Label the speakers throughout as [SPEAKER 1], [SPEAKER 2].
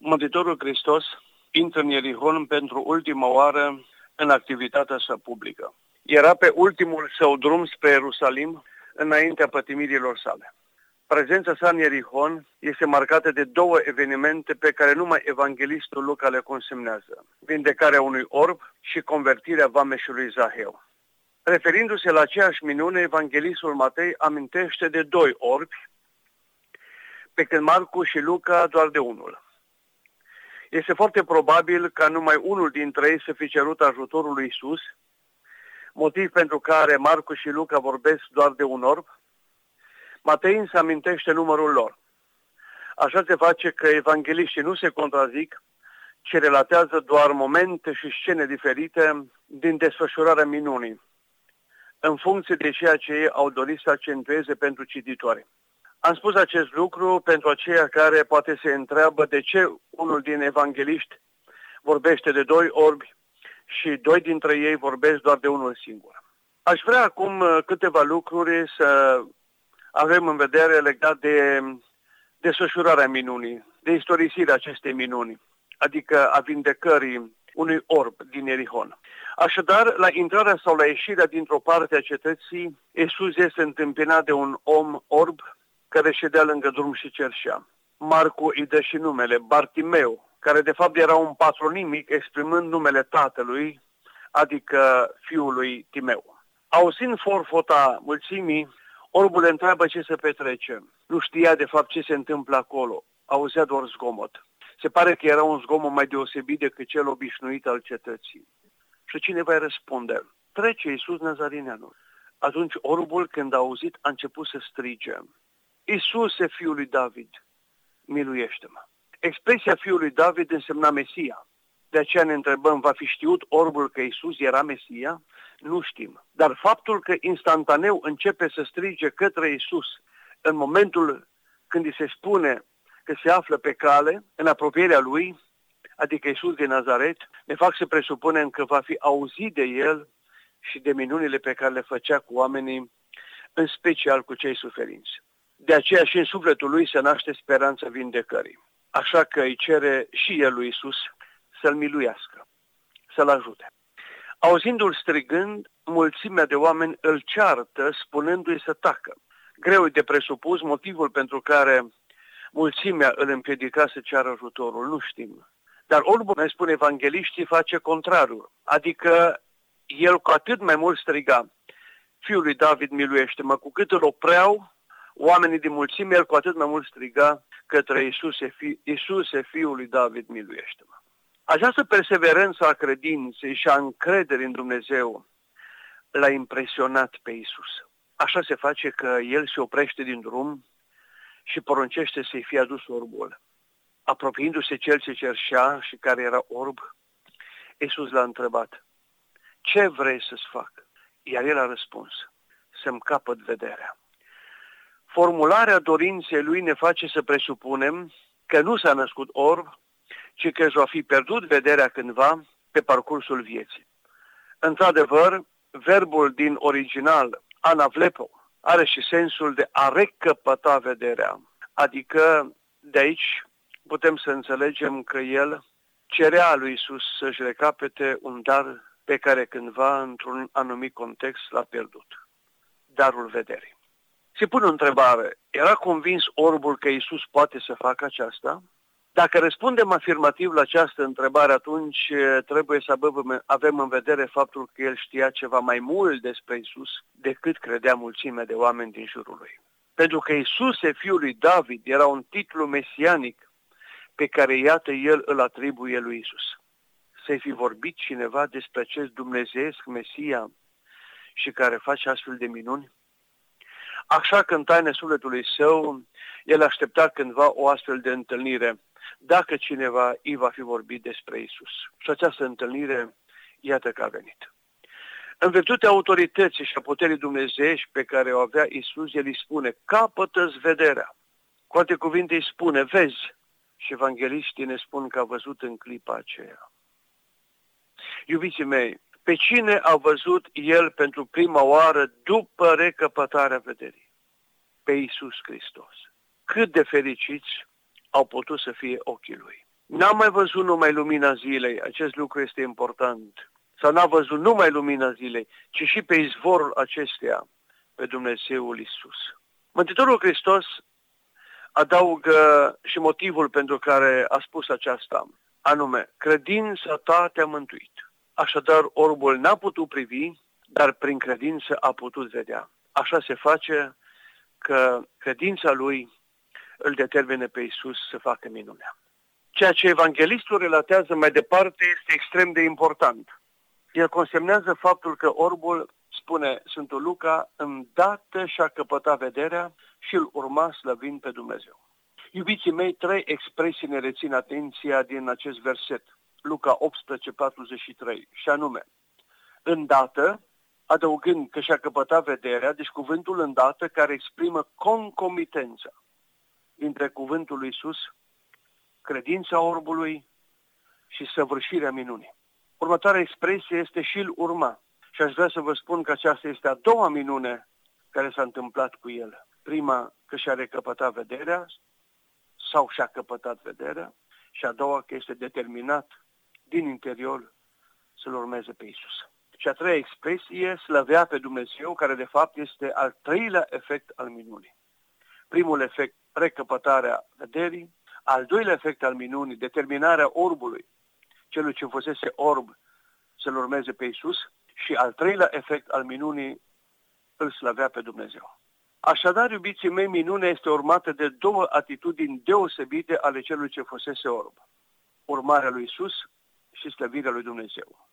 [SPEAKER 1] Mântuitorul Hristos intră în Ierihon pentru ultima oară în activitatea sa publică. Era pe ultimul său drum spre Ierusalim, înaintea pătimirilor sale. Prezența sa în Ierihon este marcată de două evenimente pe care numai evanghelistul Luca le consemnează. Vindecarea unui orb și convertirea vameșului Zaheu. Referindu-se la aceeași minune, evanghelistul Matei amintește de doi orbi, pe când Marcu și Luca doar de unul. Este foarte probabil ca numai unul dintre ei să fi cerut ajutorul lui Isus, motiv pentru care Marcu și Luca vorbesc doar de un orb. Matei însă amintește numărul lor. Așa se face că evangeliștii nu se contrazic, ci relatează doar momente și scene diferite din desfășurarea minunii, în funcție de ceea ce ei au dorit să accentueze pentru cititori. Am spus acest lucru pentru aceia care poate se întreabă de ce unul din evangeliști vorbește de doi orbi și doi dintre ei vorbesc doar de unul singur. Aș vrea acum uh, câteva lucruri să avem în vedere legat de desfășurarea minunii, de istorisirea acestei minuni, adică a vindecării unui orb din Erihon. Așadar, la intrarea sau la ieșirea dintr-o parte a cetății, Iisus este întâmpinat de un om orb care ședea lângă drum și cerșea. Marcu îi dă și numele, Bartimeu, care de fapt era un patronimic exprimând numele tatălui, adică fiului Timeu. Auzind forfota mulțimii, orbul întreabă ce se petrece. Nu știa de fapt ce se întâmplă acolo, auzea doar zgomot. Se pare că era un zgomot mai deosebit decât cel obișnuit al cetății. Și cineva îi răspunde, trece Iisus Nazarineanul. Atunci orbul, când a auzit, a început să strige, Iisuse, fiul lui David, miluiește-mă. Expresia fiului David însemna Mesia. De aceea ne întrebăm, va fi știut orbul că Isus era Mesia? Nu știm. Dar faptul că instantaneu începe să strige către Isus în momentul când îi se spune că se află pe cale, în apropierea lui, adică Isus de Nazaret, ne fac să presupunem că va fi auzit de el și de minunile pe care le făcea cu oamenii, în special cu cei suferinți. De aceea și în sufletul lui se naște speranța vindecării. Așa că îi cere și el lui Isus să-l miluiască, să-l ajute. Auzindu-l strigând, mulțimea de oameni îl ceartă, spunându-i să tacă. Greu de presupus motivul pentru care mulțimea îl împiedica să ceară ajutorul, nu știm. Dar orbul, ne spune evangeliștii, face contrarul. Adică el cu atât mai mult striga, Fiul lui David miluiește-mă, cu cât îl opreau, oamenii din mulțime, el cu atât mai mult striga către Iisuse, fi, Iisuse Fiul lui David, miluiește-mă. Această perseverență a credinței și a încrederii în Dumnezeu l-a impresionat pe Isus. Așa se face că el se oprește din drum și poruncește să-i fie adus orbul. Apropiindu-se cel ce cerșea și care era orb, Isus l-a întrebat, ce vrei să-ți fac? Iar el a răspuns, să-mi capăt vederea. Formularea dorinței lui ne face să presupunem că nu s-a născut orb, ci că își va fi pierdut vederea cândva pe parcursul vieții. Într-adevăr, verbul din original, anavlepo, are și sensul de a recăpăta vederea. Adică de aici putem să înțelegem că el cerea lui Isus să-și recapete un dar pe care cândva, într-un anumit context, l-a pierdut. Darul vederii. Se pune o întrebare. Era convins orbul că Isus poate să facă aceasta? Dacă răspundem afirmativ la această întrebare, atunci trebuie să avem în vedere faptul că el știa ceva mai mult despre Isus decât credea mulțimea de oameni din jurul lui. Pentru că Isus, fiul lui David, era un titlu mesianic pe care, iată, el îl atribuie lui Isus. Să-i fi vorbit cineva despre acest dumnezeiesc Mesia și care face astfel de minuni? Așa că în taine sufletului său, el aștepta cândva o astfel de întâlnire, dacă cineva îi va fi vorbit despre Isus. Și această întâlnire, iată că a venit. În virtutea autorității și a puterii dumnezeiești pe care o avea Isus, el îi spune, capătă-ți vederea. Cu alte cuvinte îi spune, vezi. Și evangeliștii ne spun că a văzut în clipa aceea. Iubiții mei, pe cine a văzut el pentru prima oară după recăpătarea vederii? Pe Iisus Hristos. Cât de fericiți au putut să fie ochii lui. N-am mai văzut numai lumina zilei, acest lucru este important. Sau n-a văzut numai lumina zilei, ci și pe izvorul acesteia, pe Dumnezeul Isus. Mântuitorul Hristos adaugă și motivul pentru care a spus aceasta, anume, credința ta te-a mântuit. Așadar, orbul n-a putut privi, dar prin credință a putut vedea. Așa se face că credința lui îl determine pe Isus să facă minunea. Ceea ce evanghelistul relatează mai departe este extrem de important. El consemnează faptul că orbul, spune Sfântul Luca, îndată și-a căpătat vederea și îl urma slăvind pe Dumnezeu. Iubiții mei, trei expresii ne rețin atenția din acest verset, Luca 18, 43, și anume, îndată, adăugând că și-a căpătat vederea, deci cuvântul îndată care exprimă concomitența între cuvântul lui Iisus, credința orbului și săvârșirea minunii. Următoarea expresie este și-l urma. Și aș vrea să vă spun că aceasta este a doua minune care s-a întâmplat cu el. Prima, că și-a recăpătat vederea sau și-a căpătat vederea și a doua, că este determinat din interior să-L urmeze pe Isus. Și a treia expresie, slăvea pe Dumnezeu, care de fapt este al treilea efect al minunii. Primul efect, recăpătarea vederii, al doilea efect al minunii, determinarea orbului, celui ce fusese orb să-L urmeze pe Isus, și al treilea efect al minunii, îl slăvea pe Dumnezeu. Așadar, iubiții mei, minunea este urmată de două atitudini deosebite ale celui ce fusese orb. Urmarea lui Isus și slăvirea lui Dumnezeu.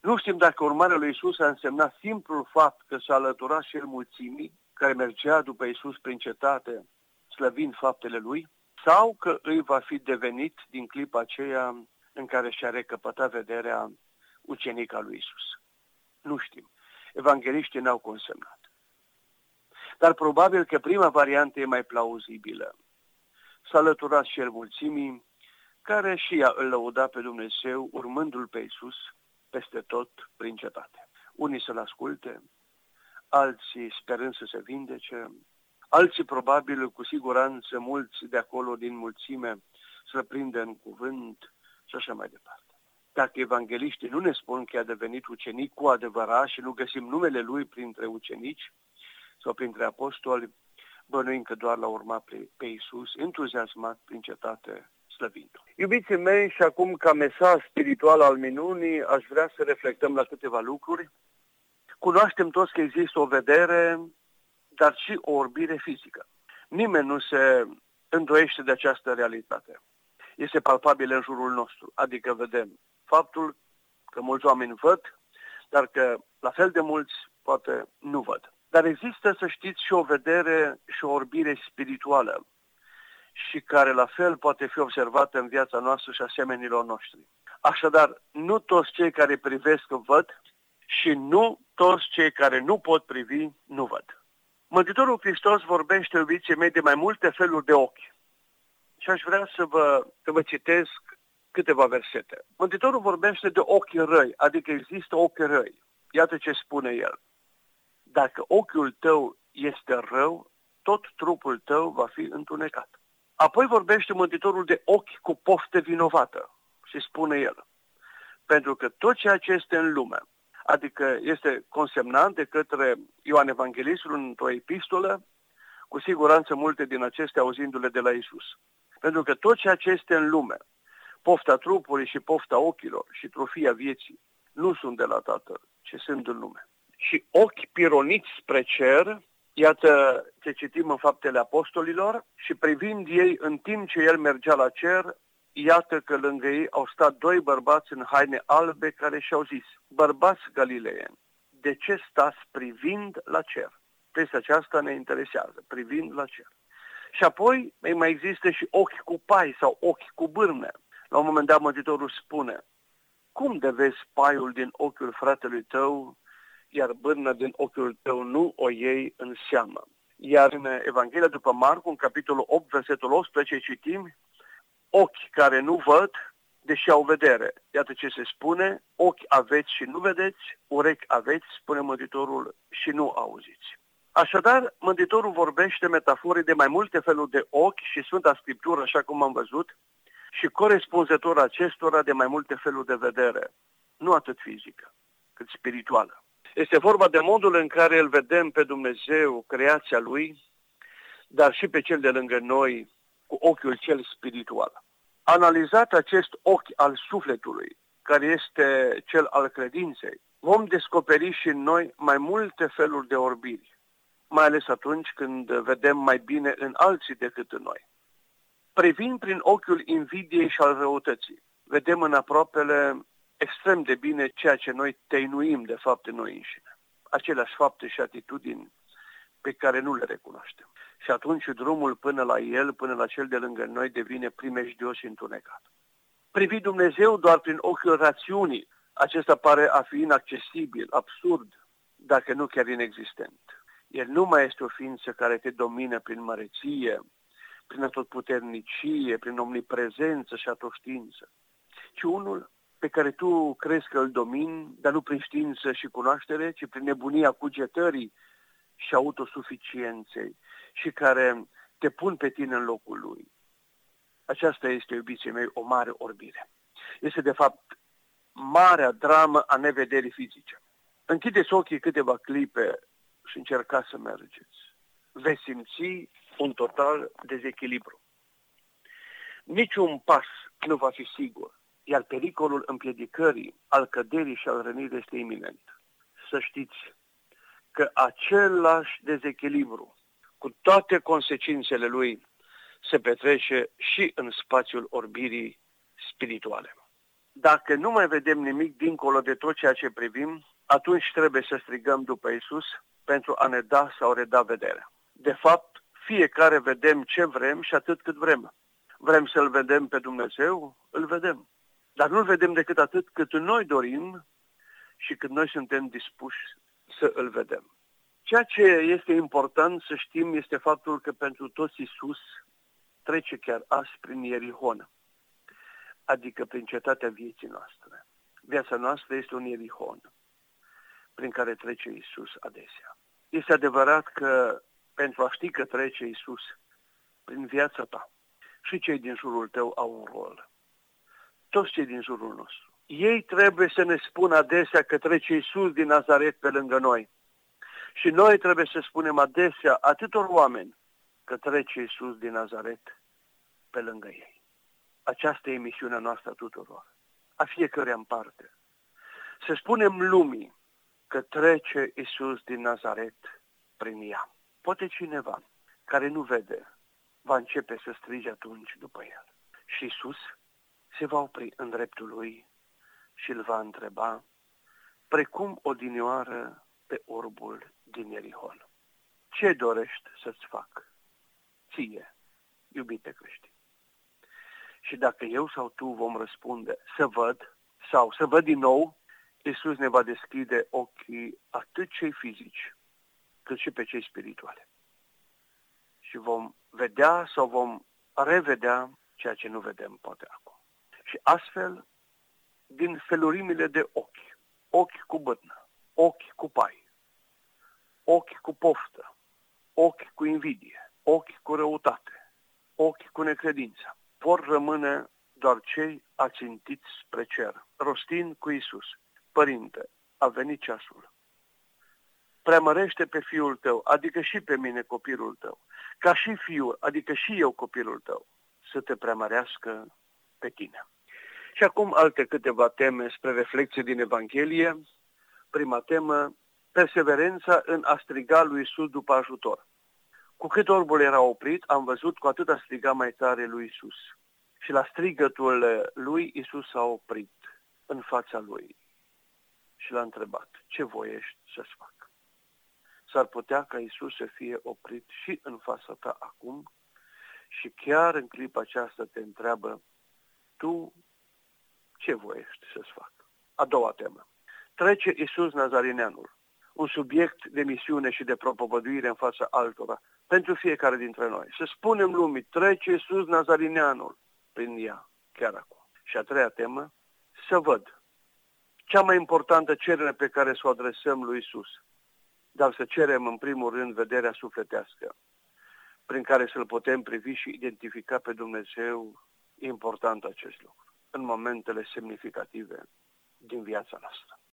[SPEAKER 1] Nu știm dacă urmarea lui Isus a însemnat simplul fapt că s-a alăturat și el mulțimii care mergea după Isus prin cetate, slăvind faptele lui, sau că îi va fi devenit din clipa aceea în care și-a recăpătat vederea ucenica lui Isus. Nu știm. Evangeliștii n-au consemnat. Dar probabil că prima variantă e mai plauzibilă. S-a alăturat și el mulțimii, care și ea îl lăuda pe Dumnezeu, urmându-l pe Isus peste tot prin cetate. Unii să-l asculte, alții sperând să se vindece, alții probabil, cu siguranță, mulți de acolo din mulțime, să prindă în cuvânt și așa mai departe. Dacă evangeliștii nu ne spun că a devenit ucenic cu adevărat și nu găsim numele lui printre ucenici, sau printre apostoli, bănuind că doar l-a urmat pe, pe Iisus, entuziasmat prin cetate slăvindu Iubiții mei, și acum ca mesaj spiritual al minunii, aș vrea să reflectăm la câteva lucruri. Cunoaștem toți că există o vedere, dar și o orbire fizică. Nimeni nu se îndoiește de această realitate. Este palpabil în jurul nostru, adică vedem faptul că mulți oameni văd, dar că la fel de mulți poate nu văd. Dar există, să știți, și o vedere și o orbire spirituală și care la fel poate fi observată în viața noastră și asemenilor noștri. Așadar, nu toți cei care privesc văd și nu toți cei care nu pot privi nu văd. Mântuitorul Hristos vorbește, iubiții mei, de mai multe feluri de ochi. Și aș vrea să vă, să vă citesc câteva versete. Mântuitorul vorbește de ochi răi, adică există ochi răi. Iată ce spune el. Dacă ochiul tău este rău, tot trupul tău va fi întunecat. Apoi vorbește Mântuitorul de ochi cu pofte vinovată și spune el, pentru că tot ceea ce este în lume, adică este consemnat de către Ioan Evanghelistul într-o epistolă, cu siguranță multe din acestea auzindu-le de la Isus. Pentru că tot ceea ce este în lume, pofta trupului și pofta ochilor și trofia vieții, nu sunt de la Tatăl, ci sunt în lume și ochi pironiți spre cer, iată ce citim în faptele apostolilor, și privind ei în timp ce el mergea la cer, iată că lângă ei au stat doi bărbați în haine albe care și-au zis, bărbați galileeni, de ce stați privind la cer? Peste aceasta ne interesează, privind la cer. Și apoi mai există și ochi cu pai sau ochi cu bârne. La un moment dat Mântuitorul spune, cum de vezi paiul din ochiul fratelui tău iar bârna din ochiul tău nu o iei în seamă. Iar în Evanghelia după Marcu, în capitolul 8, versetul 18, citim, ochi care nu văd, deși au vedere. Iată ce se spune, ochi aveți și nu vedeți, urechi aveți, spune Mântuitorul, și nu auziți. Așadar, Mântuitorul vorbește metaforii de mai multe feluri de ochi și Sfânta Scriptură, așa cum am văzut, și corespunzător acestora de mai multe feluri de vedere, nu atât fizică, cât spirituală. Este vorba de modul în care îl vedem pe Dumnezeu, creația Lui, dar și pe cel de lângă noi, cu ochiul cel spiritual. Analizat acest ochi al sufletului, care este cel al credinței, vom descoperi și în noi mai multe feluri de orbiri, mai ales atunci când vedem mai bine în alții decât în noi. Privind prin ochiul invidiei și al răutății, vedem în aproapele extrem de bine ceea ce noi teinuim de fapt în noi înșine. Aceleași fapte și atitudini pe care nu le recunoaștem. Și atunci drumul până la el, până la cel de lângă noi, devine primejdios și întunecat. Privi Dumnezeu doar prin ochiul rațiunii, acesta pare a fi inaccesibil, absurd, dacă nu chiar inexistent. El nu mai este o ființă care te domină prin măreție, prin atotputernicie, prin omniprezență și atoștiință, ci unul pe care tu crezi că îl domini, dar nu prin știință și cunoaștere, ci prin nebunia cugetării și autosuficienței și care te pun pe tine în locul lui. Aceasta este, iubiții mei, o mare orbire. Este, de fapt, marea dramă a nevederii fizice. Închideți ochii câteva clipe și încercați să mergeți. Veți simți un total dezechilibru. Niciun pas nu va fi sigur iar pericolul împiedicării, al căderii și al rănirii este iminent. Să știți că același dezechilibru, cu toate consecințele lui, se petrece și în spațiul orbirii spirituale. Dacă nu mai vedem nimic dincolo de tot ceea ce privim, atunci trebuie să strigăm după Isus pentru a ne da sau reda vederea. De fapt, fiecare vedem ce vrem și atât cât vrem. Vrem să-L vedem pe Dumnezeu? Îl vedem. Dar nu-l vedem decât atât cât noi dorim și cât noi suntem dispuși să îl vedem. Ceea ce este important să știm este faptul că pentru toți Isus trece chiar azi prin Ierihon, adică prin cetatea vieții noastre. Viața noastră este un Ierihon prin care trece Isus adesea. Este adevărat că pentru a ști că trece Isus prin viața ta și cei din jurul tău au un rol toți cei din jurul nostru. Ei trebuie să ne spună adesea că trece Iisus din Nazaret pe lângă noi. Și noi trebuie să spunem adesea atâtor oameni că trece Iisus din Nazaret pe lângă ei. Aceasta e misiunea noastră a tuturor, a fiecăruia în parte. Să spunem lumii că trece Iisus din Nazaret prin ea. Poate cineva care nu vede va începe să strige atunci după el. Și Iisus se va opri în dreptul lui și îl va întreba, precum odinioară pe orbul din Ierihon. Ce dorești să-ți fac? Ție, iubite creștini. Și dacă eu sau tu vom răspunde să văd sau să văd din nou, Iisus ne va deschide ochii atât cei fizici, cât și pe cei spirituale. Și vom vedea sau vom revedea ceea ce nu vedem poate acum. Și astfel, din felurimile de ochi, ochi cu bătnă, ochi cu pai, ochi cu poftă, ochi cu invidie, ochi cu răutate, ochi cu necredință, vor rămâne doar cei ațintiți spre cer, rostind cu Isus, Părinte, a venit ceasul. Preamărește pe fiul tău, adică și pe mine copilul tău, ca și fiul, adică și eu copilul tău, să te preamărească pe tine. Și acum alte câteva teme spre reflexie din Evanghelie. Prima temă, perseverența în a striga lui Isus după ajutor. Cu cât orbul era oprit, am văzut cu atât a striga mai tare lui Isus. Și la strigătul lui, Isus s-a oprit în fața lui și l-a întrebat, ce voiești să-ți fac? S-ar putea ca Isus să fie oprit și în fața ta acum și chiar în clipa aceasta te întreabă, tu ce voiești să-ți fac? A doua temă. Trece Iisus Nazarineanul, un subiect de misiune și de propovăduire în fața altora, pentru fiecare dintre noi. Să spunem lumii, trece Iisus Nazarineanul prin ea, chiar acum. Și a treia temă, să văd. Cea mai importantă cerere pe care să o adresăm lui Isus, dar să cerem în primul rând vederea sufletească, prin care să-L putem privi și identifica pe Dumnezeu important acest lucru în momentele semnificative din viața noastră.